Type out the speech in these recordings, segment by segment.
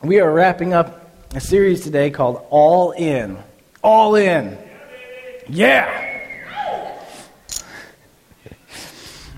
We are wrapping up a series today called All In. All In. Yeah!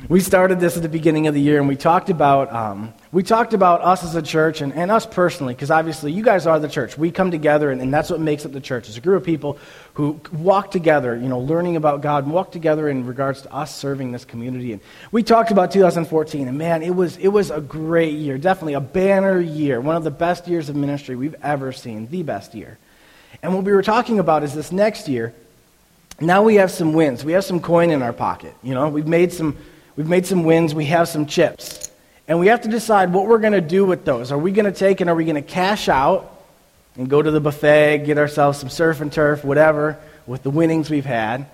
We started this at the beginning of the year, and we talked about um, we talked about us as a church and, and us personally, because obviously you guys are the church. We come together, and, and, that's what makes up the church. It's a group of people who walk together, you know, learning about God, and walk together in regards to us serving this community. And we talked about 2014, and man, it was it was a great year, definitely a banner year, one of the best years of ministry we've ever seen, the best year. And what we were talking about is this next year. Now we have some wins. We have some coin in our pocket. You know, we've made some We've made some wins. We have some chips. And we have to decide what we're going to do with those. Are we going to take and are we going to cash out and go to the buffet, get ourselves some surf and turf, whatever, with the winnings we've had?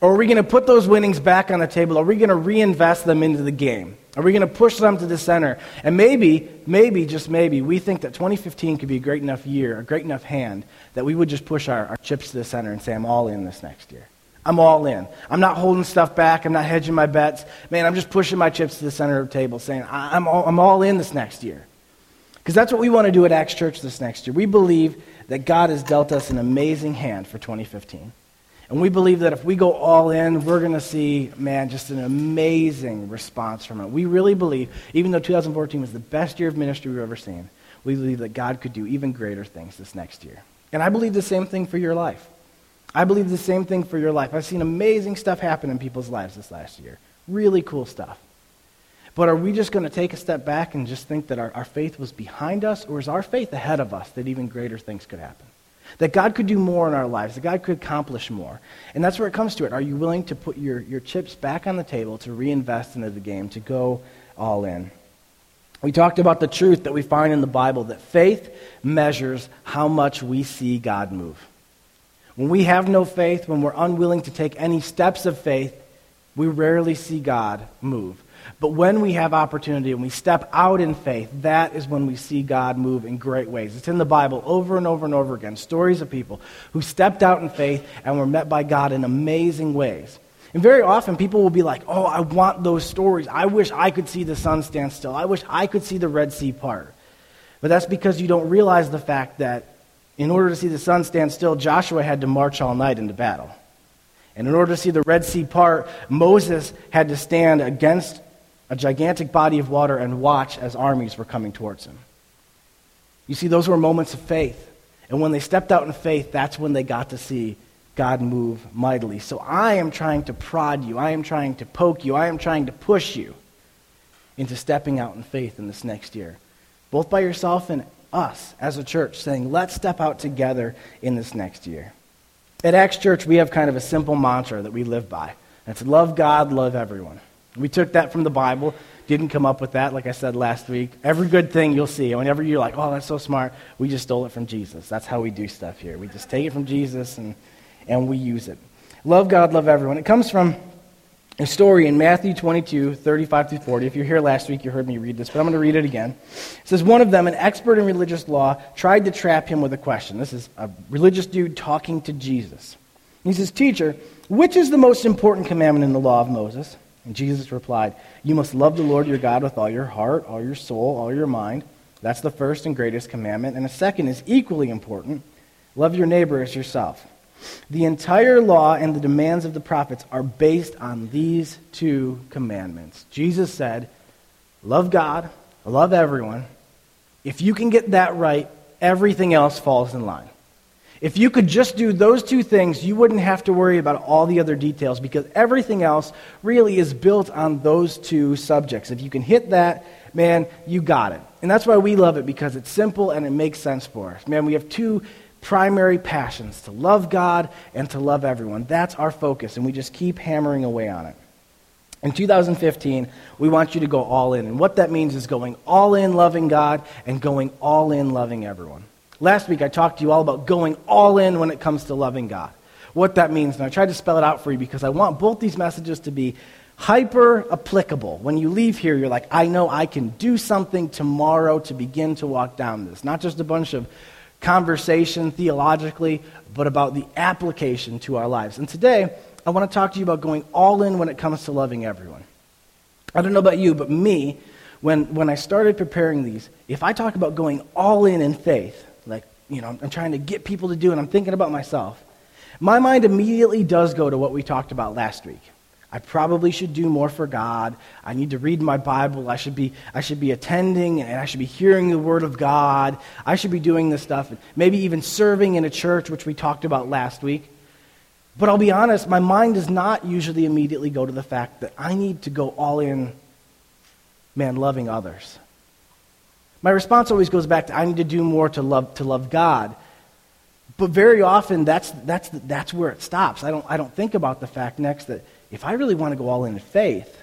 Or are we going to put those winnings back on the table? Are we going to reinvest them into the game? Are we going to push them to the center? And maybe, maybe, just maybe, we think that 2015 could be a great enough year, a great enough hand, that we would just push our, our chips to the center and say, I'm all in this next year. I'm all in. I'm not holding stuff back. I'm not hedging my bets. Man, I'm just pushing my chips to the center of the table, saying, I'm all, I'm all in this next year. Because that's what we want to do at Acts Church this next year. We believe that God has dealt us an amazing hand for 2015. And we believe that if we go all in, we're going to see, man, just an amazing response from it. We really believe, even though 2014 was the best year of ministry we've ever seen, we believe that God could do even greater things this next year. And I believe the same thing for your life. I believe the same thing for your life. I've seen amazing stuff happen in people's lives this last year. Really cool stuff. But are we just going to take a step back and just think that our, our faith was behind us, or is our faith ahead of us that even greater things could happen? That God could do more in our lives, that God could accomplish more. And that's where it comes to it. Are you willing to put your, your chips back on the table to reinvest into the game, to go all in? We talked about the truth that we find in the Bible that faith measures how much we see God move. When we have no faith, when we're unwilling to take any steps of faith, we rarely see God move. But when we have opportunity and we step out in faith, that is when we see God move in great ways. It's in the Bible over and over and over again. Stories of people who stepped out in faith and were met by God in amazing ways. And very often people will be like, oh, I want those stories. I wish I could see the sun stand still. I wish I could see the Red Sea part. But that's because you don't realize the fact that in order to see the sun stand still, Joshua had to march all night into battle. And in order to see the Red Sea part, Moses had to stand against a gigantic body of water and watch as armies were coming towards him. You see, those were moments of faith. And when they stepped out in faith, that's when they got to see God move mightily. So I am trying to prod you. I am trying to poke you. I am trying to push you into stepping out in faith in this next year, both by yourself and us as a church saying, let's step out together in this next year. At Acts Church, we have kind of a simple mantra that we live by. It's love God, love everyone. We took that from the Bible, didn't come up with that, like I said last week. Every good thing you'll see, whenever you're like, oh, that's so smart, we just stole it from Jesus. That's how we do stuff here. We just take it from Jesus and, and we use it. Love God, love everyone. It comes from a story in Matthew 22, 35 through 40. If you're here last week, you heard me read this, but I'm going to read it again. It says, One of them, an expert in religious law, tried to trap him with a question. This is a religious dude talking to Jesus. He says, Teacher, which is the most important commandment in the law of Moses? And Jesus replied, You must love the Lord your God with all your heart, all your soul, all your mind. That's the first and greatest commandment. And the second is equally important love your neighbor as yourself. The entire law and the demands of the prophets are based on these two commandments. Jesus said, Love God, love everyone. If you can get that right, everything else falls in line. If you could just do those two things, you wouldn't have to worry about all the other details because everything else really is built on those two subjects. If you can hit that, man, you got it. And that's why we love it because it's simple and it makes sense for us. Man, we have two primary passions to love God and to love everyone. That's our focus, and we just keep hammering away on it. In 2015, we want you to go all in. And what that means is going all in loving God and going all in loving everyone. Last week, I talked to you all about going all in when it comes to loving God. What that means, and I tried to spell it out for you because I want both these messages to be hyper applicable. When you leave here, you're like, I know I can do something tomorrow to begin to walk down this. Not just a bunch of conversation theologically, but about the application to our lives. And today, I want to talk to you about going all in when it comes to loving everyone. I don't know about you, but me, when, when I started preparing these, if I talk about going all in in faith, like, you know, I'm trying to get people to do it, I'm thinking about myself, my mind immediately does go to what we talked about last week. I probably should do more for God. I need to read my Bible. I should be, I should be attending and I should be hearing the Word of God. I should be doing this stuff. and Maybe even serving in a church, which we talked about last week. But I'll be honest, my mind does not usually immediately go to the fact that I need to go all in man, loving others. My response always goes back to I need to do more to love, to love God. But very often, that's, that's, that's where it stops. I don't, I don't think about the fact next that if I really want to go all in in faith,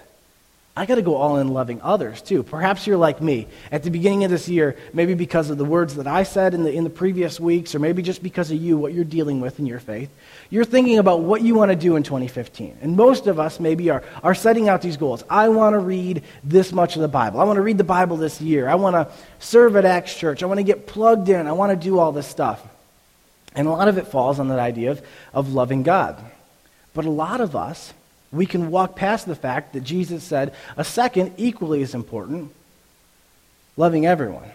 I got to go all in loving others too. Perhaps you're like me. At the beginning of this year, maybe because of the words that I said in the, in the previous weeks, or maybe just because of you, what you're dealing with in your faith, you're thinking about what you want to do in 2015. And most of us maybe are, are setting out these goals. I want to read this much of the Bible. I want to read the Bible this year. I want to serve at Acts Church. I want to get plugged in. I want to do all this stuff. And a lot of it falls on that idea of, of loving God. But a lot of us, we can walk past the fact that Jesus said a second, equally as important, loving everyone.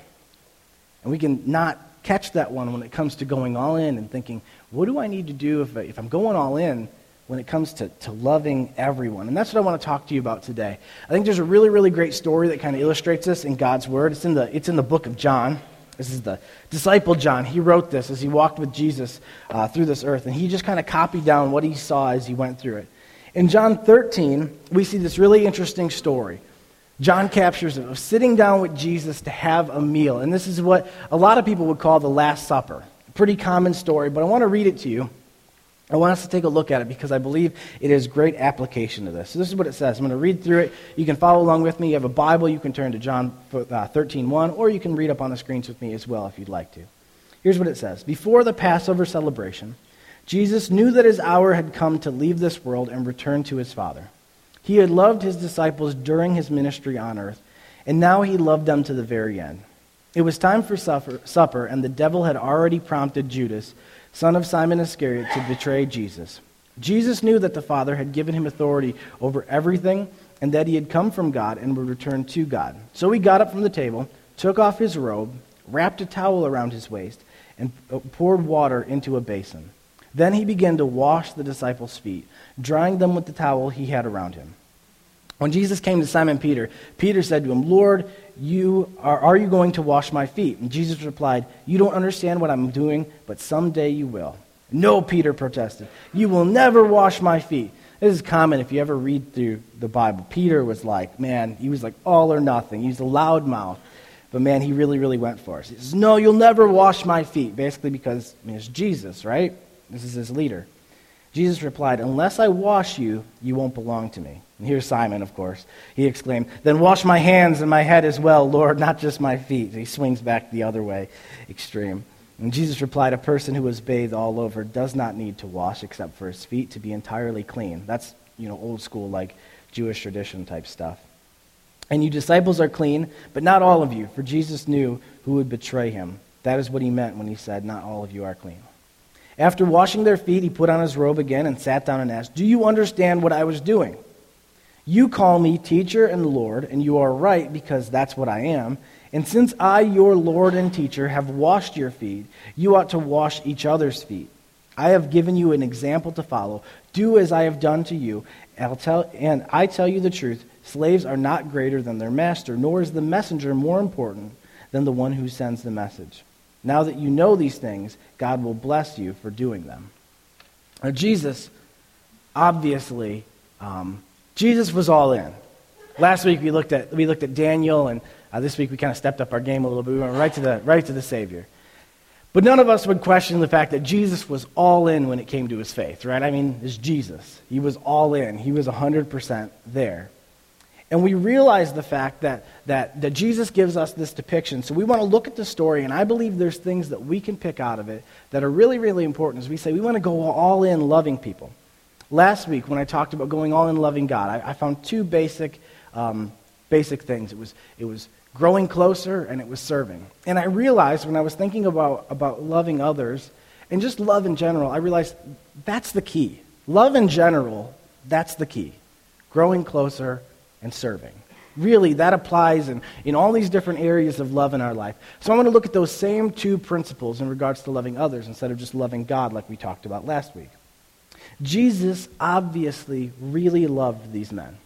And we can not catch that one when it comes to going all in and thinking, what do I need to do if, if I'm going all in when it comes to, to loving everyone? And that's what I want to talk to you about today. I think there's a really, really great story that kind of illustrates this in God's Word. It's in the, it's in the book of John. This is the disciple John. He wrote this as he walked with Jesus uh, through this earth, and he just kind of copied down what he saw as he went through it. In John 13, we see this really interesting story. John captures it of sitting down with Jesus to have a meal. And this is what a lot of people would call the Last Supper. Pretty common story, but I want to read it to you. I want us to take a look at it because I believe it is great application to this. So this is what it says. I'm going to read through it. You can follow along with me. You have a Bible. You can turn to John uh, 13, 1, or you can read up on the screens with me as well if you'd like to. Here's what it says. Before the Passover celebration, Jesus knew that his hour had come to leave this world and return to his Father. He had loved his disciples during his ministry on earth, and now he loved them to the very end. It was time for supper, and the devil had already prompted Judas, son of Simon Iscariot, to betray Jesus. Jesus knew that the Father had given him authority over everything, and that he had come from God and would return to God. So he got up from the table, took off his robe, wrapped a towel around his waist, and poured water into a basin. Then he began to wash the disciples' feet, drying them with the towel he had around him. When Jesus came to Simon Peter, Peter said to him, Lord, you are, are you going to wash my feet? And Jesus replied, You don't understand what I'm doing, but someday you will. No, Peter protested. You will never wash my feet. This is common if you ever read through the Bible. Peter was like, man, he was like all or nothing. He was a loud mouth. But man, he really, really went for it. He says, No, you'll never wash my feet. Basically, because I mean, it's Jesus, right? This is his leader. Jesus replied, Unless I wash you, you won't belong to me. And here's Simon, of course. He exclaimed, Then wash my hands and my head as well, Lord, not just my feet. He swings back the other way, extreme. And Jesus replied, A person who was bathed all over does not need to wash except for his feet to be entirely clean. That's, you know, old school, like Jewish tradition type stuff. And you disciples are clean, but not all of you, for Jesus knew who would betray him. That is what he meant when he said, Not all of you are clean. After washing their feet, he put on his robe again and sat down and asked, Do you understand what I was doing? You call me teacher and Lord, and you are right because that's what I am. And since I, your Lord and teacher, have washed your feet, you ought to wash each other's feet. I have given you an example to follow. Do as I have done to you. I'll tell, and I tell you the truth slaves are not greater than their master, nor is the messenger more important than the one who sends the message. Now that you know these things, God will bless you for doing them. Now, Jesus, obviously, um, Jesus was all in. Last week we looked at, we looked at Daniel, and uh, this week we kind of stepped up our game a little bit. We went right to, the, right to the Savior. But none of us would question the fact that Jesus was all in when it came to his faith, right? I mean, it's Jesus. He was all in, he was 100% there. And we realize the fact that, that, that Jesus gives us this depiction. So we want to look at the story, and I believe there's things that we can pick out of it that are really, really important as we say we want to go all in loving people. Last week, when I talked about going all in loving God, I, I found two basic, um, basic things. It was, it was growing closer and it was serving. And I realized when I was thinking about, about loving others and just love in general, I realized that's the key. Love in general, that's the key. Growing closer and serving. Really, that applies in, in all these different areas of love in our life. So I want to look at those same two principles in regards to loving others instead of just loving God like we talked about last week. Jesus obviously really loved these men.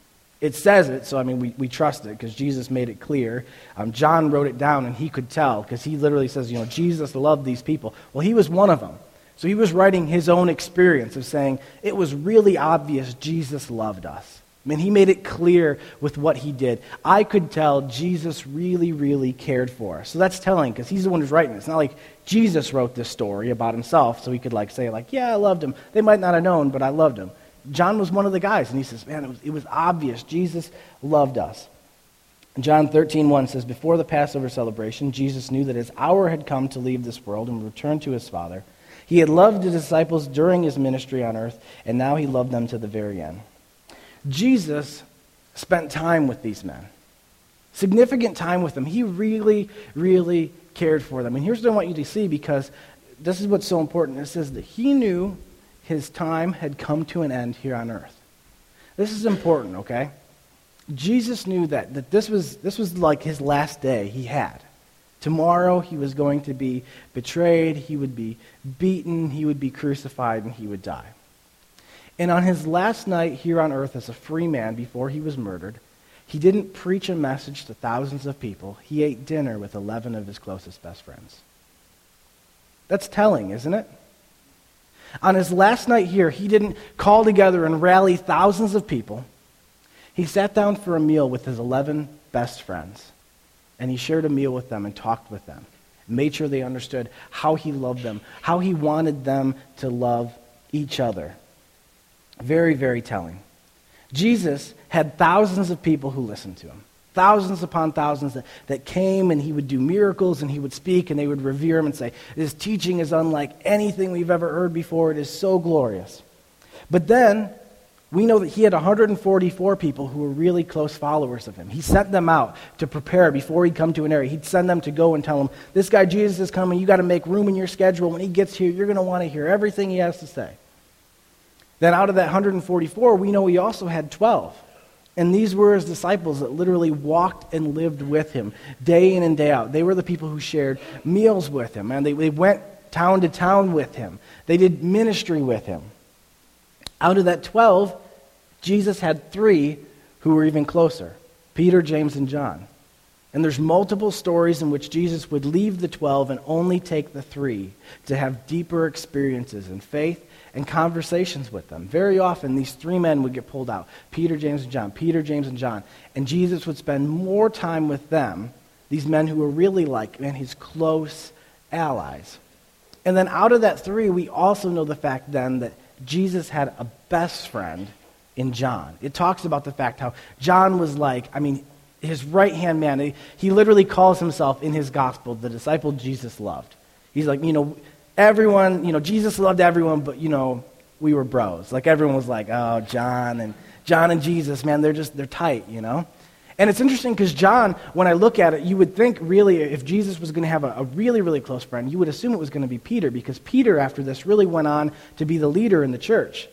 It says it, so I mean, we, we trust it because Jesus made it clear. Um, John wrote it down and he could tell because he literally says, you know, Jesus loved these people. Well, he was one of them. So he was writing his own experience of saying, it was really obvious Jesus loved us. I mean, he made it clear with what he did. I could tell Jesus really, really cared for us. So that's telling because he's the one who's writing it. It's not like Jesus wrote this story about himself so he could like say like, yeah, I loved him. They might not have known, but I loved him. John was one of the guys, and he says, man, it was, it was obvious. Jesus loved us. John 13, 1 says, Before the Passover celebration, Jesus knew that his hour had come to leave this world and return to his Father. He had loved his disciples during his ministry on earth, and now he loved them to the very end. Jesus spent time with these men, significant time with them. He really, really cared for them. And here's what I want you to see because this is what's so important. It says that he knew his time had come to an end here on earth. This is important, okay? Jesus knew that, that this, was, this was like his last day he had. Tomorrow he was going to be betrayed, he would be beaten, he would be crucified, and he would die. And on his last night here on earth as a free man before he was murdered, he didn't preach a message to thousands of people. He ate dinner with 11 of his closest best friends. That's telling, isn't it? On his last night here, he didn't call together and rally thousands of people. He sat down for a meal with his 11 best friends and he shared a meal with them and talked with them, made sure they understood how he loved them, how he wanted them to love each other. Very, very telling. Jesus had thousands of people who listened to him. Thousands upon thousands that, that came and he would do miracles and he would speak and they would revere him and say, This teaching is unlike anything we've ever heard before. It is so glorious. But then we know that he had 144 people who were really close followers of him. He sent them out to prepare before he'd come to an area. He'd send them to go and tell them, This guy Jesus is coming. You got to make room in your schedule. When he gets here, you're going to want to hear everything he has to say. Then out of that 144, we know he also had 12. And these were his disciples that literally walked and lived with him day in and day out. They were the people who shared meals with him, and they, they went town to town with him. They did ministry with him. Out of that 12, Jesus had three who were even closer Peter, James, and John. And there's multiple stories in which Jesus would leave the 12 and only take the three to have deeper experiences in faith and conversations with them. Very often, these three men would get pulled out Peter, James, and John. Peter, James, and John. And Jesus would spend more time with them, these men who were really like man, his close allies. And then out of that three, we also know the fact then that Jesus had a best friend in John. It talks about the fact how John was like, I mean, his right hand man. He, he literally calls himself in his gospel the disciple Jesus loved. He's like, you know, everyone, you know, Jesus loved everyone, but, you know, we were bros. Like everyone was like, oh, John and John and Jesus, man, they're just, they're tight, you know? And it's interesting because John, when I look at it, you would think really if Jesus was going to have a, a, really, really close friend, you would assume it was going to be Peter because Peter, after this, really went on to be the leader in the church.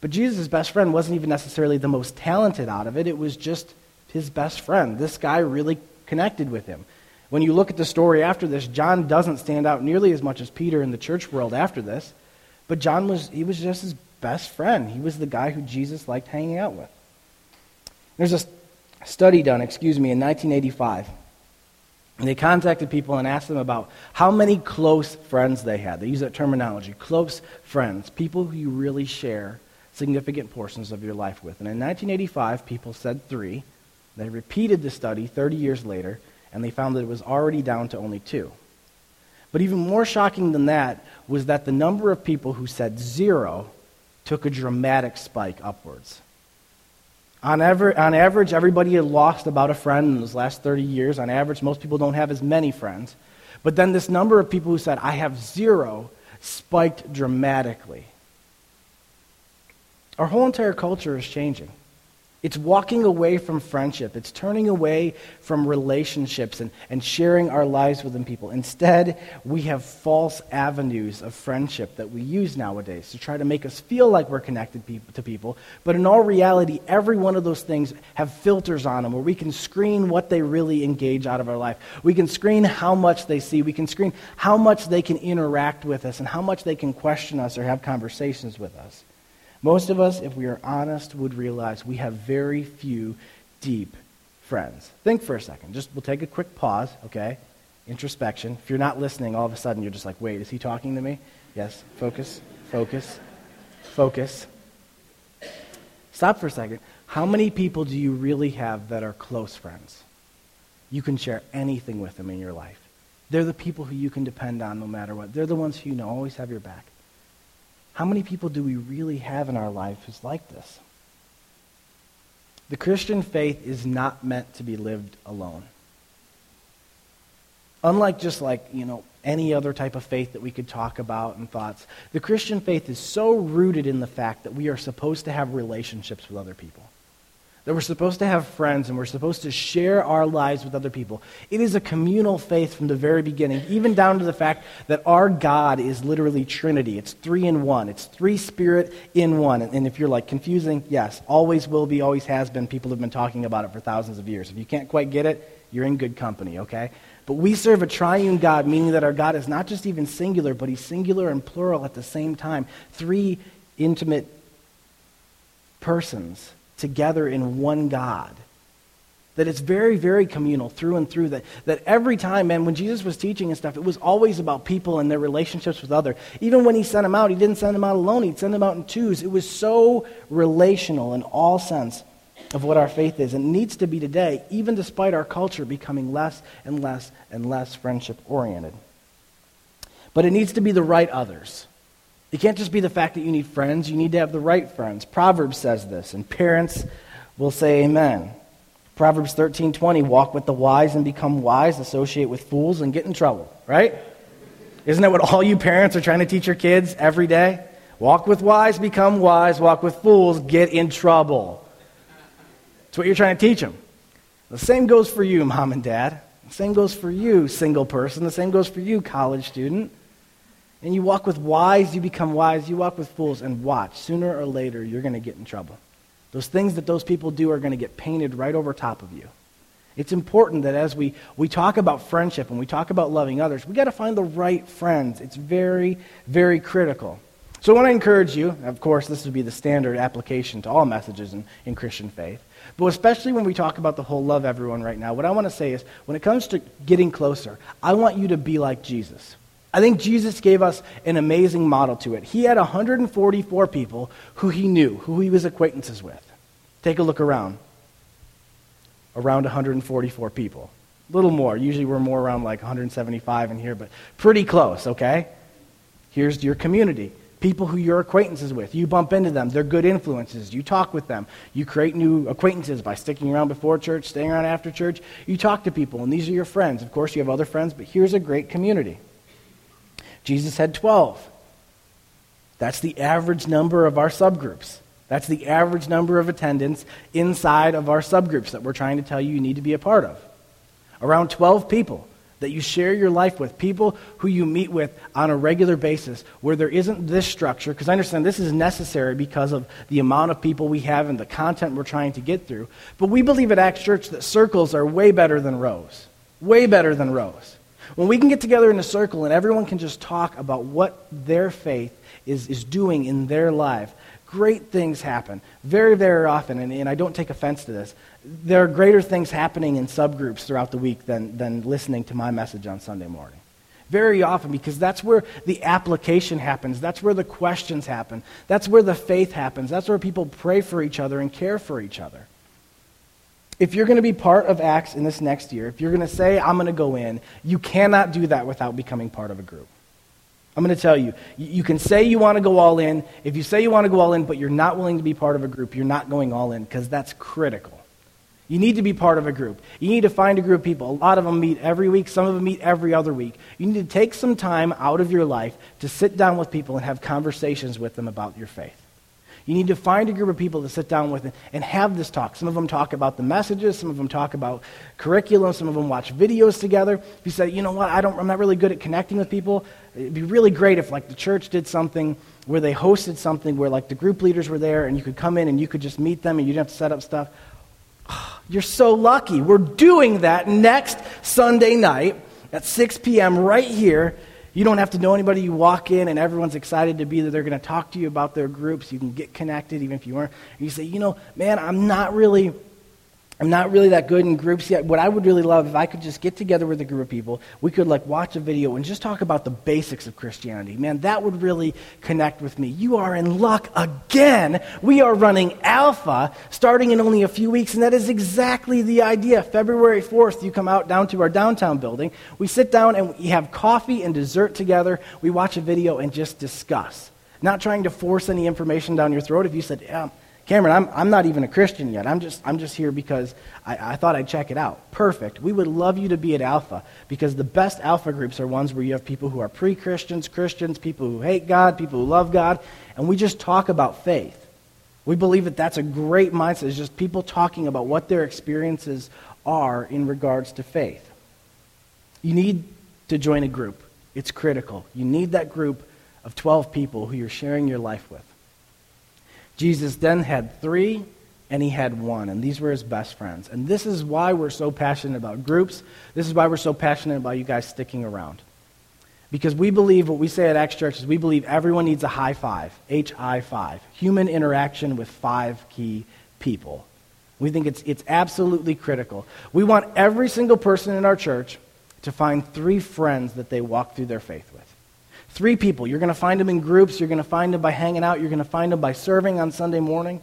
But Jesus' best friend wasn't even necessarily the most talented out of it, it was just his best friend. This guy really connected with him. When you look at the story after this, John doesn't stand out nearly as much as Peter in the church world after this. But John was he was just his best friend. He was the guy who Jesus liked hanging out with. There's a study done, excuse me, in 1985. And they contacted people and asked them about how many close friends they had. They use that terminology, close friends, people who you really share significant portions of your life with. And in 1985, people said three. They repeated the study 30 years later, and they found that it was already down to only two. But even more shocking than that was that the number of people who said zero took a dramatic spike upwards. On, ever, on average, everybody had lost about a friend in those last 30 years. On average, most people don't have as many friends. But then this number of people who said, I have zero, spiked dramatically. Our whole entire culture is changing. It's walking away from friendship. It's turning away from relationships and, and sharing our lives with them people. Instead, we have false avenues of friendship that we use nowadays to try to make us feel like we're connected to people. But in all reality, every one of those things have filters on them where we can screen what they really engage out of our life. We can screen how much they see. We can screen how much they can interact with us and how much they can question us or have conversations with us. Most of us, if we are honest, would realize we have very few deep friends. Think for a second. Just we'll take a quick pause, okay? Introspection. If you're not listening, all of a sudden you're just like, wait, is he talking to me? Yes. Focus, focus, focus. Stop for a second. How many people do you really have that are close friends? You can share anything with them in your life. They're the people who you can depend on no matter what. They're the ones who you know always have your back. How many people do we really have in our life who's like this? The Christian faith is not meant to be lived alone. Unlike just like, you know, any other type of faith that we could talk about and thoughts, the Christian faith is so rooted in the fact that we are supposed to have relationships with other people that we're supposed to have friends and we're supposed to share our lives with other people. It is a communal faith from the very beginning, even down to the fact that our God is literally Trinity. It's three in one, it's three spirit in one. And if you're like confusing, yes, always will be, always has been. People have been talking about it for thousands of years. If you can't quite get it, you're in good company, okay? But we serve a triune God, meaning that our God is not just even singular, but he's singular and plural at the same time. Three intimate persons together in one God. That it's very, very communal through and through. That, that every time, man, when Jesus was teaching and stuff, it was always about people and their relationships with other. Even when he sent them out, he didn't send them out alone. He'd send them out in twos. It was so relational in all sense of what our faith is. And needs to be today, even despite our culture becoming less and less and less friendship oriented. But it needs to be the right others. It can't just be the fact that you need friends, you need to have the right friends. Proverbs says this, and parents will say amen. Proverbs 13:20, walk with the wise and become wise, associate with fools and get in trouble, right? Isn't that what all you parents are trying to teach your kids every day? Walk with wise, become wise, walk with fools, get in trouble. That's what you're trying to teach them. The same goes for you, mom and dad. The same goes for you, single person. The same goes for you, college student. And you walk with wise, you become wise. You walk with fools, and watch. Sooner or later, you're going to get in trouble. Those things that those people do are going to get painted right over top of you. It's important that as we, we talk about friendship and we talk about loving others, we got to find the right friends. It's very, very critical. So I want to encourage you, of course, this would be the standard application to all messages in, in Christian faith, but especially when we talk about the whole love everyone right now, what I want to say is when it comes to getting closer, I want you to be like Jesus. I think Jesus gave us an amazing model to it. He had 144 people who he knew, who he was acquaintances with. Take a look around. Around 144 people. A little more. Usually we're more around like 175 in here, but pretty close, okay? Here's your community. People who you're acquaintances with. You bump into them. They're good influences. You talk with them. You create new acquaintances by sticking around before church, staying around after church. You talk to people, and these are your friends. Of course, you have other friends, but here's a great community. Jesus had 12. That's the average number of our subgroups. That's the average number of attendance inside of our subgroups that we're trying to tell you you need to be a part of. Around 12 people that you share your life with, people who you meet with on a regular basis, where there isn't this structure, because I understand this is necessary because of the amount of people we have and the content we're trying to get through. But we believe at Acts Church that circles are way better than rows. Way better than rows. When we can get together in a circle and everyone can just talk about what their faith is, is doing in their life, great things happen. Very, very often, and, and I don't take offense to this, there are greater things happening in subgroups throughout the week than, than listening to my message on Sunday morning. Very often, because that's where the application happens. That's where the questions happen. That's where the faith happens. That's where people pray for each other and care for each other if you're going to be part of Acts in this next year, if you're going to say, I'm going to go in, you cannot do that without becoming part of a group. I'm going to tell you, you can say you want to go all in. If you say you want to go all in, but you're not willing to be part of a group, you're not going all in because that's critical. You need to be part of a group. You need to find a group of people. A lot of them meet every week, some of them meet every other week. You need to take some time out of your life to sit down with people and have conversations with them about your faith. You need to find a group of people to sit down with and have this talk. Some of them talk about the messages, some of them talk about curriculum, some of them watch videos together. If you say, you know what, I don't, I'm not really good at connecting with people, it'd be really great if like the church did something where they hosted something where like the group leaders were there and you could come in and you could just meet them and you didn't have to set up stuff. You're so lucky. We're doing that next Sunday night at 6 p.m. right here you don't have to know anybody. You walk in and everyone's excited to be there. They're going to talk to you about their groups. You can get connected even if you weren't. And you say, you know, man, I'm not really I'm not really that good in groups yet. What I would really love if I could just get together with a group of people, we could like watch a video and just talk about the basics of Christianity. Man, that would really connect with me. You are in luck again. We are running Alpha starting in only a few weeks, and that is exactly the idea. February 4th, you come out down to our downtown building. We sit down and we have coffee and dessert together. We watch a video and just discuss. Not trying to force any information down your throat. If you said, yeah, Cameron, I'm, I'm not even a Christian yet. I'm just, I'm just here because I, I thought I'd check it out. Perfect. We would love you to be at Alpha because the best Alpha groups are ones where you have people who are pre Christians, Christians, people who hate God, people who love God, and we just talk about faith. We believe that that's a great mindset. It's just people talking about what their experiences are in regards to faith. You need to join a group, it's critical. You need that group of 12 people who you're sharing your life with. Jesus then had three, and he had one, and these were his best friends. And this is why we're so passionate about groups. This is why we're so passionate about you guys sticking around. Because we believe, what we say at Acts Church is we believe everyone needs a high five, H I 5, human interaction with five key people. We think it's, it's absolutely critical. We want every single person in our church to find three friends that they walk through their faith with. Three people. You're going to find them in groups. You're going to find them by hanging out. You're going to find them by serving on Sunday morning.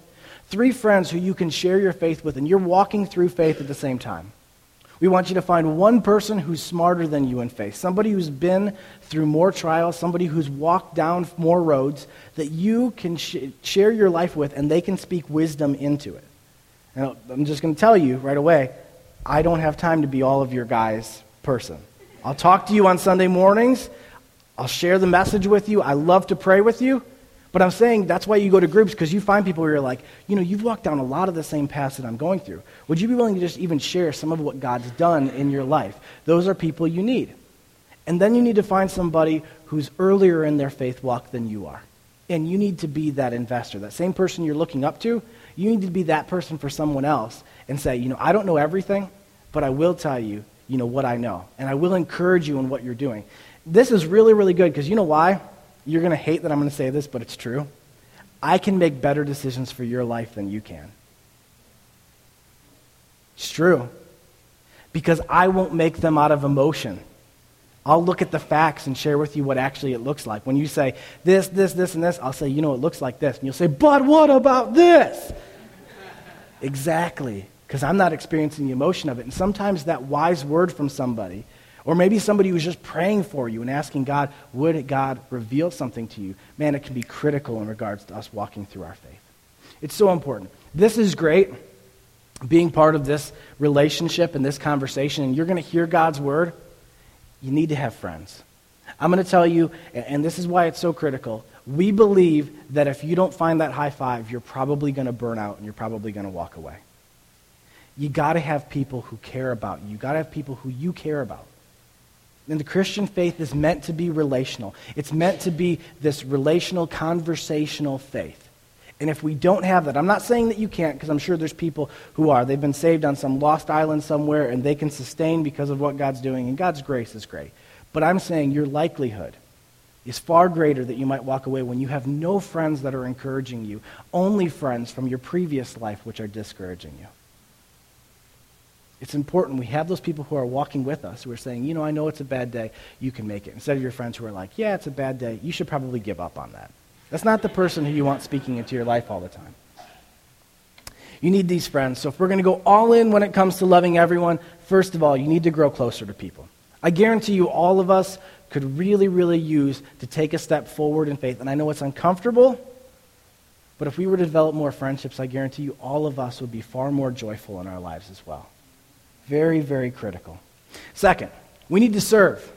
Three friends who you can share your faith with, and you're walking through faith at the same time. We want you to find one person who's smarter than you in faith, somebody who's been through more trials, somebody who's walked down more roads that you can sh- share your life with, and they can speak wisdom into it. Now, I'm just going to tell you right away I don't have time to be all of your guys' person. I'll talk to you on Sunday mornings. I'll share the message with you. I love to pray with you. But I'm saying that's why you go to groups because you find people who are like, you know, you've walked down a lot of the same paths that I'm going through. Would you be willing to just even share some of what God's done in your life? Those are people you need. And then you need to find somebody who's earlier in their faith walk than you are. And you need to be that investor. That same person you're looking up to, you need to be that person for someone else and say, you know, I don't know everything, but I will tell you, you know, what I know. And I will encourage you in what you're doing. This is really, really good because you know why? You're going to hate that I'm going to say this, but it's true. I can make better decisions for your life than you can. It's true. Because I won't make them out of emotion. I'll look at the facts and share with you what actually it looks like. When you say this, this, this, and this, I'll say, you know, it looks like this. And you'll say, but what about this? exactly. Because I'm not experiencing the emotion of it. And sometimes that wise word from somebody or maybe somebody who's just praying for you and asking God, would God reveal something to you? Man, it can be critical in regards to us walking through our faith. It's so important. This is great, being part of this relationship and this conversation, and you're going to hear God's word. You need to have friends. I'm going to tell you, and this is why it's so critical. We believe that if you don't find that high five, you're probably going to burn out and you're probably going to walk away. You got to have people who care about you. You got to have people who you care about. And the Christian faith is meant to be relational. It's meant to be this relational, conversational faith. And if we don't have that, I'm not saying that you can't, because I'm sure there's people who are. They've been saved on some lost island somewhere, and they can sustain because of what God's doing, and God's grace is great. But I'm saying your likelihood is far greater that you might walk away when you have no friends that are encouraging you, only friends from your previous life which are discouraging you. It's important we have those people who are walking with us who are saying, you know, I know it's a bad day, you can make it. Instead of your friends who are like, yeah, it's a bad day, you should probably give up on that. That's not the person who you want speaking into your life all the time. You need these friends. So if we're going to go all in when it comes to loving everyone, first of all, you need to grow closer to people. I guarantee you, all of us could really, really use to take a step forward in faith. And I know it's uncomfortable, but if we were to develop more friendships, I guarantee you, all of us would be far more joyful in our lives as well. Very, very critical. Second, we need to serve.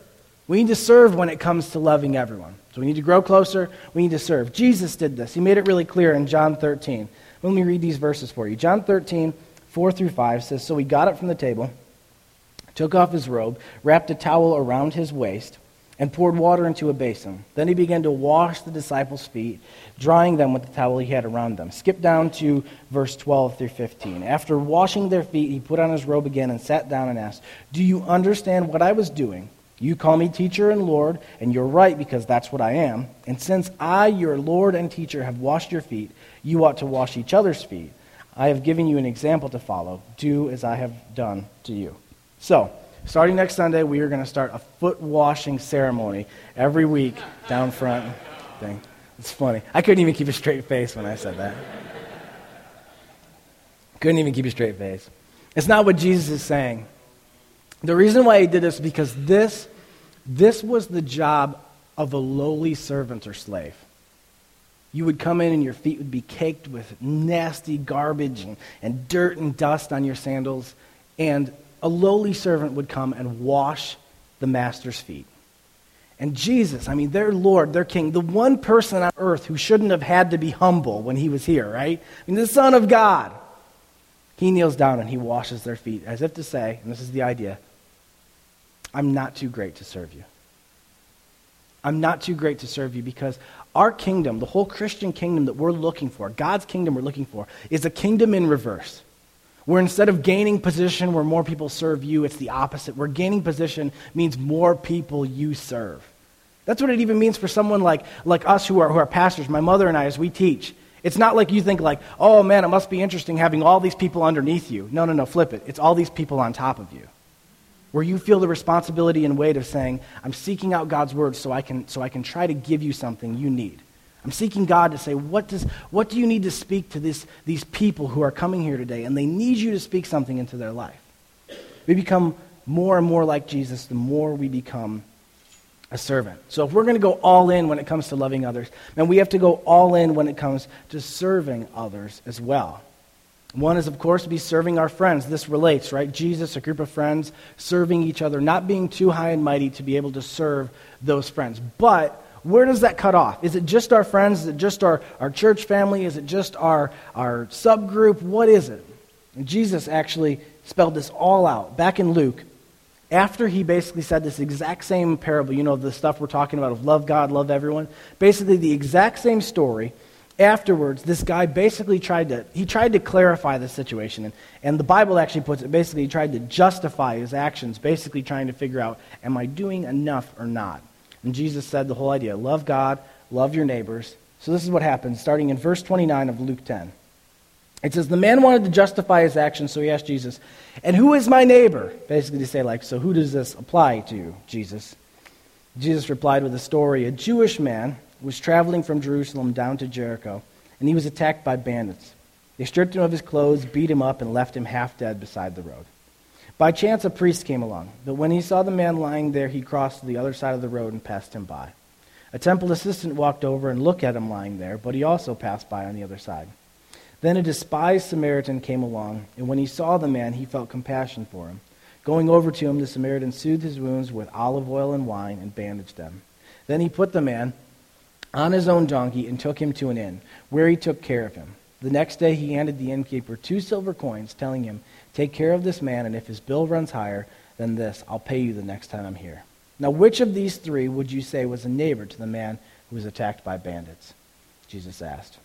We need to serve when it comes to loving everyone. So we need to grow closer. We need to serve. Jesus did this. He made it really clear in John 13. Let me read these verses for you. John 13, 4 through 5 says So he got up from the table, took off his robe, wrapped a towel around his waist, and poured water into a basin. Then he began to wash the disciples' feet, drying them with the towel he had around them. Skip down to verse 12 through 15. After washing their feet, he put on his robe again and sat down and asked, Do you understand what I was doing? You call me teacher and Lord, and you're right because that's what I am. And since I, your Lord and teacher, have washed your feet, you ought to wash each other's feet. I have given you an example to follow. Do as I have done to you. So, starting next Sunday, we are going to start a foot washing ceremony every week down front. Thing. It's funny. I couldn't even keep a straight face when I said that. Couldn't even keep a straight face. It's not what Jesus is saying. The reason why he did this is because this, this was the job of a lowly servant or slave. You would come in and your feet would be caked with nasty garbage and, and dirt and dust on your sandals. And a lowly servant would come and wash the master's feet. And Jesus, I mean, their Lord, their King, the one person on earth who shouldn't have had to be humble when he was here, right? I mean, the Son of God. He kneels down and he washes their feet as if to say, and this is the idea, I'm not too great to serve you. I'm not too great to serve you because our kingdom, the whole Christian kingdom that we're looking for, God's kingdom we're looking for, is a kingdom in reverse. Where instead of gaining position where more people serve you, it's the opposite. Where gaining position means more people you serve. That's what it even means for someone like, like us who are, who are pastors, my mother and I, as we teach. It's not like you think like, oh man, it must be interesting having all these people underneath you. No, no, no, flip it. It's all these people on top of you where you feel the responsibility and weight of saying, I'm seeking out God's word so I can, so I can try to give you something you need. I'm seeking God to say, what, does, what do you need to speak to this, these people who are coming here today? And they need you to speak something into their life. We become more and more like Jesus the more we become a servant. So if we're going to go all in when it comes to loving others, then we have to go all in when it comes to serving others as well. One is, of course, to be serving our friends. This relates, right? Jesus, a group of friends, serving each other, not being too high and mighty to be able to serve those friends. But where does that cut off? Is it just our friends? Is it just our, our church family? Is it just our, our subgroup? What is it? And Jesus actually spelled this all out. Back in Luke, after he basically said this exact same parable, you know, the stuff we're talking about of love God, love everyone, basically the exact same story afterwards, this guy basically tried to, he tried to clarify the situation. And, and the Bible actually puts it, basically, he tried to justify his actions, basically trying to figure out, am I doing enough or not? And Jesus said the whole idea, love God, love your neighbors. So this is what happens, starting in verse 29 of Luke 10. It says, The man wanted to justify his actions, so he asked Jesus, And who is my neighbor? Basically, to say, like, so who does this apply to, Jesus? Jesus replied with a story. A Jewish man was traveling from Jerusalem down to Jericho, and he was attacked by bandits. They stripped him of his clothes, beat him up, and left him half dead beside the road. By chance, a priest came along, but when he saw the man lying there, he crossed to the other side of the road and passed him by. A temple assistant walked over and looked at him lying there, but he also passed by on the other side. Then a despised Samaritan came along, and when he saw the man, he felt compassion for him. Going over to him, the Samaritan soothed his wounds with olive oil and wine and bandaged them. Then he put the man on his own donkey and took him to an inn, where he took care of him. The next day he handed the innkeeper two silver coins, telling him, Take care of this man, and if his bill runs higher than this, I'll pay you the next time I'm here. Now, which of these three would you say was a neighbor to the man who was attacked by bandits? Jesus asked.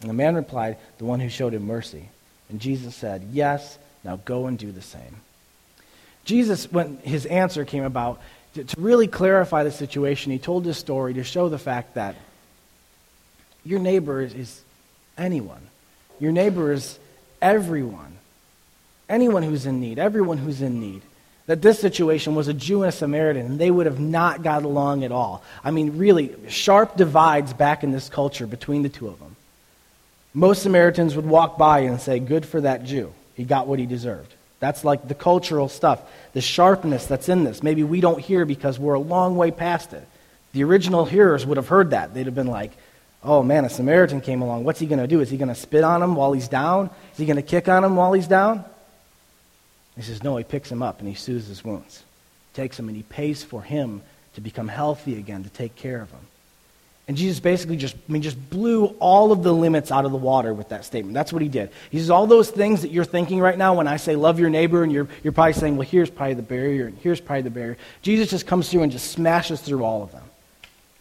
And the man replied, The one who showed him mercy. And Jesus said, Yes, now go and do the same. Jesus, when his answer came about, to, really clarify the situation, he told this story to show the fact that your neighbor is anyone. Your neighbor is everyone. Anyone who's in need, everyone who's in need. That this situation was a Jew and a Samaritan, and they would have not got along at all. I mean, really, sharp divides back in this culture between the two of them. Most Samaritans would walk by and say, Good for that Jew. He got what he deserved. That's like the cultural stuff, the sharpness that's in this. Maybe we don't hear because we're a long way past it. The original hearers would have heard that. They'd have been like, oh man, a Samaritan came along. What's he going to do? Is he going to spit on him while he's down? Is he going to kick on him while he's down? He says, no, he picks him up and he soothes his wounds. Takes him and he pays for him to become healthy again, to take care of him. And Jesus basically just, I mean, just blew all of the limits out of the water with that statement. That's what he did. He says, all those things that you're thinking right now when I say love your neighbor, and you're, you're probably saying, well, here's probably the barrier, and here's probably the barrier. Jesus just comes through and just smashes through all of them.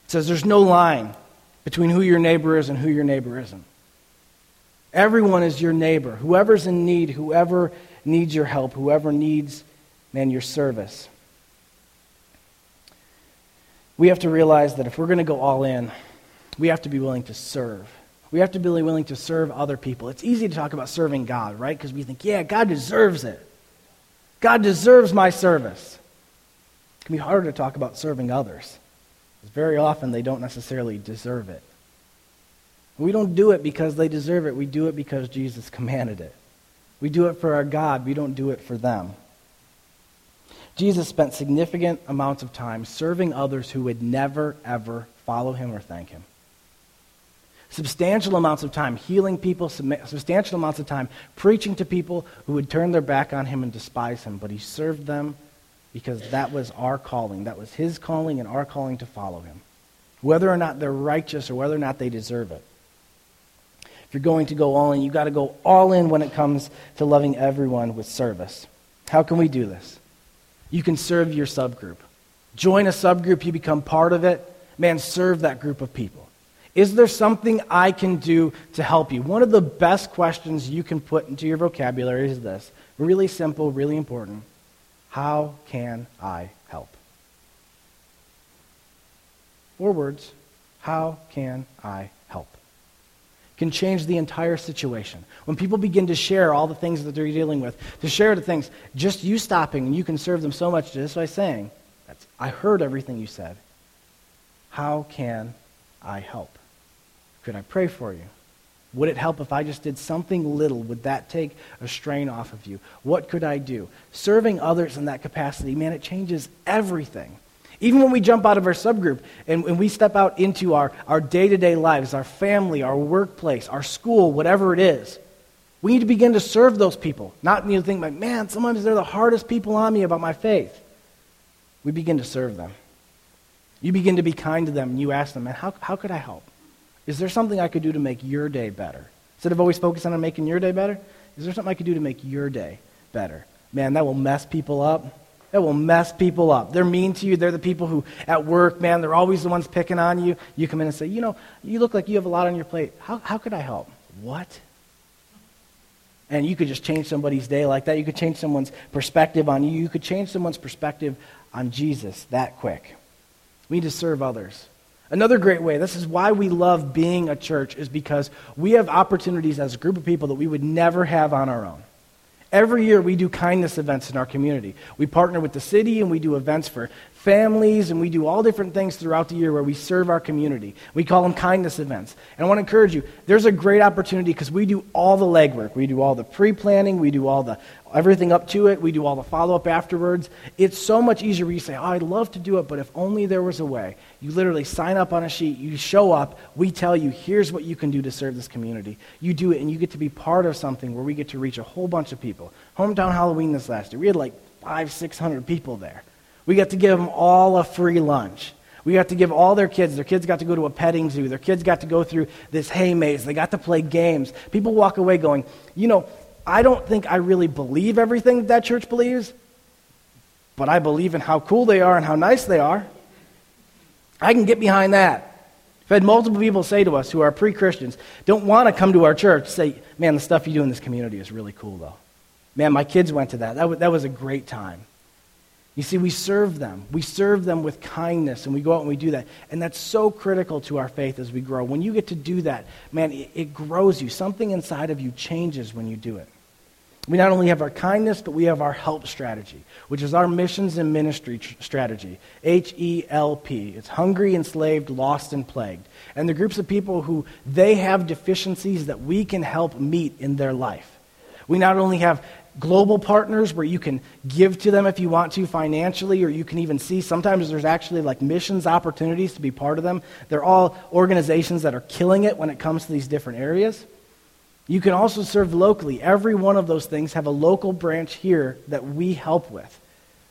It says there's no line between who your neighbor is and who your neighbor isn't. Everyone is your neighbor. Whoever's in need, whoever needs your help, whoever needs, man, your service. We have to realize that if we're going to go all in, we have to be willing to serve. We have to be willing to serve other people. It's easy to talk about serving God, right? Because we think, yeah, God deserves it. God deserves my service. It can be harder to talk about serving others. Because very often they don't necessarily deserve it. We don't do it because they deserve it. We do it because Jesus commanded it. We do it for our God. We don't do it for them. Jesus spent significant amounts of time serving others who would never, ever follow him or thank him. Substantial amounts of time healing people, substantial amounts of time preaching to people who would turn their back on him and despise him, but he served them because that was our calling. That was his calling and our calling to follow him. Whether or not they're righteous or whether or not they deserve it. You're going to go all in, you've got to go all in when it comes to loving everyone with service. How can we do this? You can serve your subgroup. Join a subgroup, you become part of it. Man, serve that group of people. Is there something I can do to help you? One of the best questions you can put into your vocabulary is this really simple, really important. How can I help? Four words. How can I? Can change the entire situation. When people begin to share all the things that they're dealing with, to share the things, just you stopping and you can serve them so much just by saying, I heard everything you said. How can I help? Could I pray for you? Would it help if I just did something little? Would that take a strain off of you? What could I do? Serving others in that capacity, man, it changes everything. Even when we jump out of our subgroup and, and we step out into our, our day-to-day lives, our family, our workplace, our school, whatever it is, we need to begin to serve those people. Not need to think, like, man, sometimes they're the hardest people on me about my faith. We begin to serve them. You begin to be kind to them and you ask them, man, how, how could I help? Is there something I could do to make your day better? Instead of always focusing on making your day better, is there something I could do to make your day better? Man, that will mess people up. That will mess people up. They're mean to you. They're the people who, at work, man, they're always the ones picking on you. You come in and say, you know, you look like you have a lot on your plate. How, how could I help? What? And you could just change somebody's day like that. You could change someone's perspective on you. You could change someone's perspective on Jesus that quick. We need to serve others. Another great way, this is why we love being a church, is because we have opportunities as a group of people that we would never have on our own. Every year we do kindness events in our community. We partner with the city and we do events for families and we do all different things throughout the year where we serve our community. We call them kindness events. And I want to encourage you, there's a great opportunity because we do all the legwork. We do all the pre-planning, we do all the everything up to it, we do all the follow-up afterwards. It's so much easier you say, "Oh, I'd love to do it, but if only there was a way." You literally sign up on a sheet, you show up, we tell you, "Here's what you can do to serve this community." You do it and you get to be part of something where we get to reach a whole bunch of people. Hometown Halloween this last year, we had like 5, 600 people there. We got to give them all a free lunch. We got to give all their kids, their kids got to go to a petting zoo. Their kids got to go through this hay maze. They got to play games. People walk away going, you know, I don't think I really believe everything that, church believes, but I believe in how cool they are and how nice they are. I can get behind that. I've had multiple people say to us who are pre Christians, don't want to come to our church, say, man, the stuff you do in this community is really cool, though. Man, my kids went to that. That, w- that was a great time. You see, we serve them. We serve them with kindness, and we go out and we do that. And that's so critical to our faith as we grow. When you get to do that, man, it, it grows you. Something inside of you changes when you do it. We not only have our kindness, but we have our help strategy, which is our missions and ministry tr- strategy. H E L P. It's hungry, enslaved, lost, and plagued. And the groups of people who they have deficiencies that we can help meet in their life. We not only have global partners where you can give to them if you want to financially, or you can even see sometimes there's actually like missions opportunities to be part of them. They're all organizations that are killing it when it comes to these different areas. You can also serve locally. Every one of those things have a local branch here that we help with.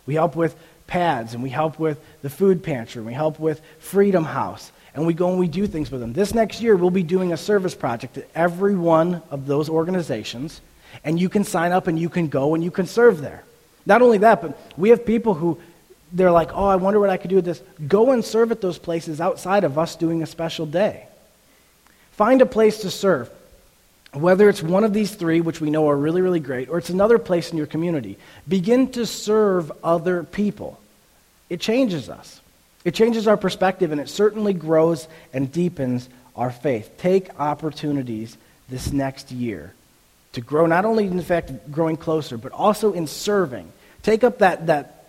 We help with pads and we help with the food pantry and we help with Freedom House and we go and we do things with them. This next year, we'll be doing a service project at every one of those organizations, and you can sign up and you can go and you can serve there. Not only that, but we have people who they're like, oh, I wonder what I could do with this. Go and serve at those places outside of us doing a special day. Find a place to serve. Whether it's one of these three, which we know are really, really great, or it's another place in your community, begin to serve other people. It changes us. It changes our perspective, and it certainly grows and deepens our faith. Take opportunities this next year to grow, not only in fact growing closer, but also in serving. Take up that, that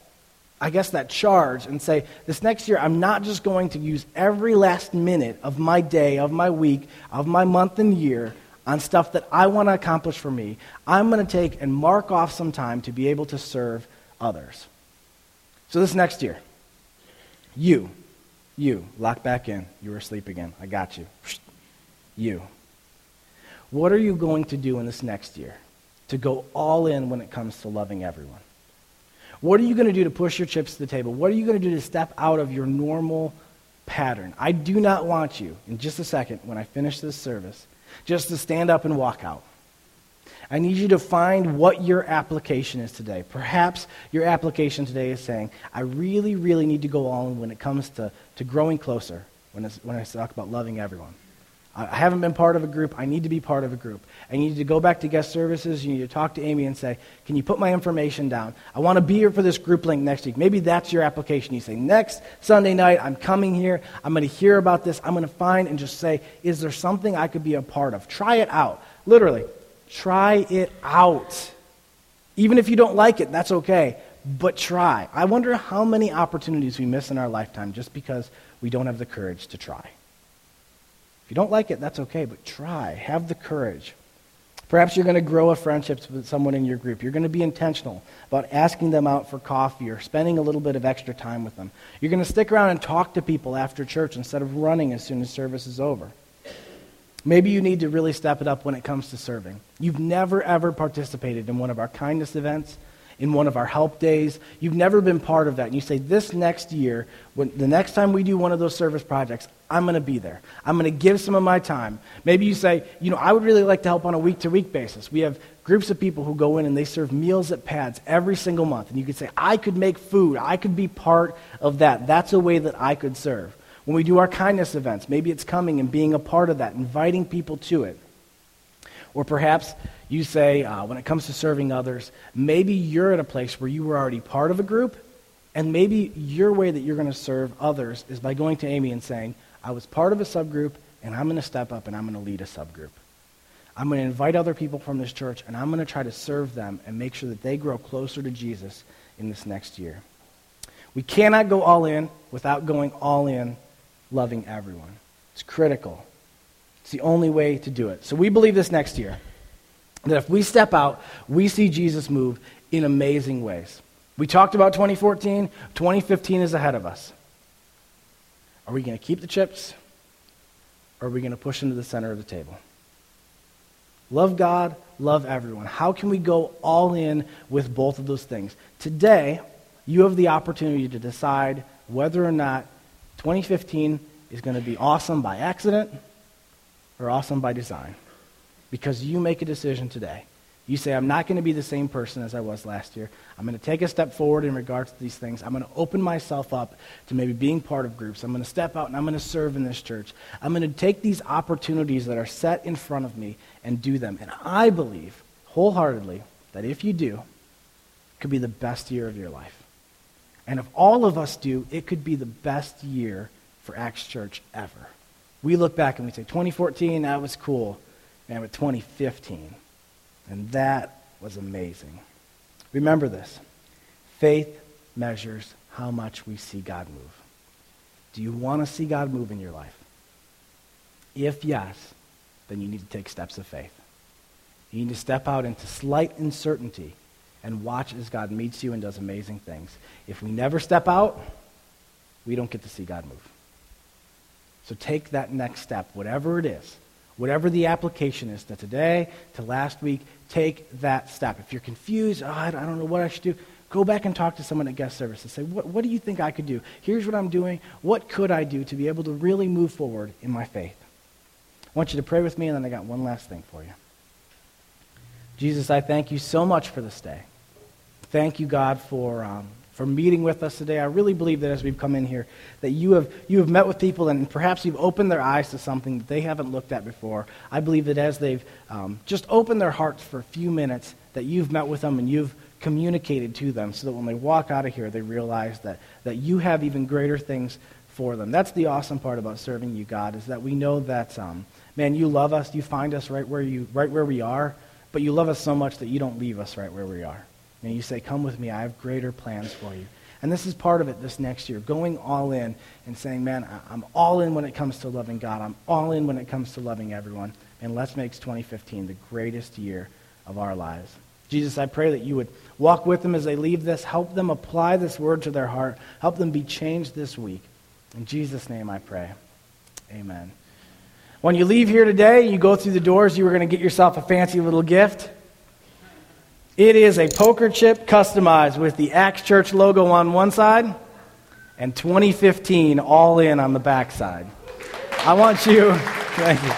I guess, that charge and say, this next year, I'm not just going to use every last minute of my day, of my week, of my month and year on stuff that I want to accomplish for me. I'm going to take and mark off some time to be able to serve others. So, this next year, you, you, lock back in. You were asleep again. I got you. You. What are you going to do in this next year to go all in when it comes to loving everyone? What are you going to do to push your chips to the table? What are you going to do to step out of your normal pattern? I do not want you, in just a second, when I finish this service, just to stand up and walk out. I need you to find what your application is today. Perhaps your application today is saying, I really, really need to go all in when it comes to, to growing closer, when, when I talk about loving everyone. I haven't been part of a group. I need to be part of a group. I need to go back to guest services. You need to talk to Amy and say, Can you put my information down? I want to be here for this group link next week. Maybe that's your application. You say, Next Sunday night, I'm coming here. I'm going to hear about this. I'm going to find and just say, Is there something I could be a part of? Try it out. Literally, try it out. Even if you don't like it, that's okay. But try. I wonder how many opportunities we miss in our lifetime just because we don't have the courage to try. If you don't like it, that's okay, but try. Have the courage. Perhaps you're going to grow a friendship with someone in your group. You're going to be intentional about asking them out for coffee or spending a little bit of extra time with them. You're going to stick around and talk to people after church instead of running as soon as service is over. Maybe you need to really step it up when it comes to serving. You've never, ever participated in one of our kindness events in one of our help days. You've never been part of that. And you say, this next year, when, the next time we do one of those service projects, I'm going to be there. I'm going to give some of my time. Maybe you say, you know, I would really like to help on a week to week basis. We have groups of people who go in and they serve meals at pads every single month. And you could say, I could make food. I could be part of that. That's a way that I could serve. When we do our kindness events, maybe it's coming and being a part of that, inviting people to it. Or perhaps you say, uh, when it comes to serving others, maybe you're at a place where you were already part of a group, and maybe your way that you're going to serve others is by going to Amy and saying, I was part of a subgroup, and I'm going to step up and I'm going to lead a subgroup. I'm going to invite other people from this church, and I'm going to try to serve them and make sure that they grow closer to Jesus in this next year. We cannot go all in without going all in loving everyone. It's critical. It's the only way to do it. So we believe this next year that if we step out, we see Jesus move in amazing ways. We talked about 2014, 2015 is ahead of us. Are we going to keep the chips or are we going to push into the center of the table? Love God, love everyone. How can we go all in with both of those things? Today, you have the opportunity to decide whether or not 2015 is going to be awesome by accident or awesome by design because you make a decision today. You say, I'm not going to be the same person as I was last year. I'm going to take a step forward in regards to these things. I'm going to open myself up to maybe being part of groups. I'm going to step out and I'm going to serve in this church. I'm going to take these opportunities that are set in front of me and do them. And I believe wholeheartedly that if you do, it could be the best year of your life. And if all of us do, it could be the best year for Acts Church ever. We look back and we say, 2014, that was cool and with 2015. And that was amazing. Remember this faith measures how much we see God move. Do you want to see God move in your life? If yes, then you need to take steps of faith. You need to step out into slight uncertainty and watch as God meets you and does amazing things. If we never step out, we don't get to see God move. So take that next step, whatever it is. Whatever the application is to today, to last week, take that step. If you're confused, oh, I don't know what I should do, go back and talk to someone at guest service and say, what, what do you think I could do? Here's what I'm doing. What could I do to be able to really move forward in my faith? I want you to pray with me, and then I got one last thing for you. Jesus, I thank you so much for this day. Thank you, God, for, um, for meeting with us today. I really believe that as we've come in here, that you have, you have met with people and perhaps you've opened their eyes to something that they haven't looked at before. I believe that as they've um, just opened their hearts for a few minutes, that you've met with them and you've communicated to them so that when they walk out of here, they realize that, that you have even greater things for them. That's the awesome part about serving you, God, is that we know that, um, man, you love us. You find us right where, you, right where we are, but you love us so much that you don't leave us right where we are. And you say, Come with me, I have greater plans for you. And this is part of it this next year, going all in and saying, Man, I'm all in when it comes to loving God. I'm all in when it comes to loving everyone. And let's make 2015 the greatest year of our lives. Jesus, I pray that you would walk with them as they leave this, help them apply this word to their heart, help them be changed this week. In Jesus' name I pray. Amen. When you leave here today, you go through the doors, you are going to get yourself a fancy little gift. It is a poker chip customized with the Axe Church logo on one side and 2015 all in on the back side. I want you, thank you.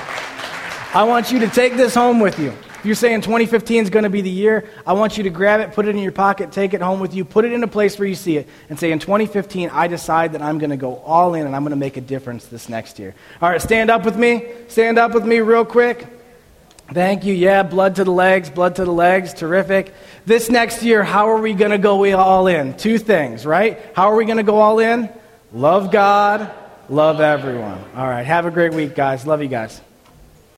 I want you to take this home with you. If you're saying 2015 is going to be the year, I want you to grab it, put it in your pocket, take it home with you, put it in a place where you see it, and say, in 2015, I decide that I'm going to go all in and I'm going to make a difference this next year. All right, stand up with me. Stand up with me real quick. Thank you. Yeah, blood to the legs, blood to the legs. Terrific. This next year, how are we going to go all in? Two things, right? How are we going to go all in? Love God, love everyone. All right. Have a great week, guys. Love you guys.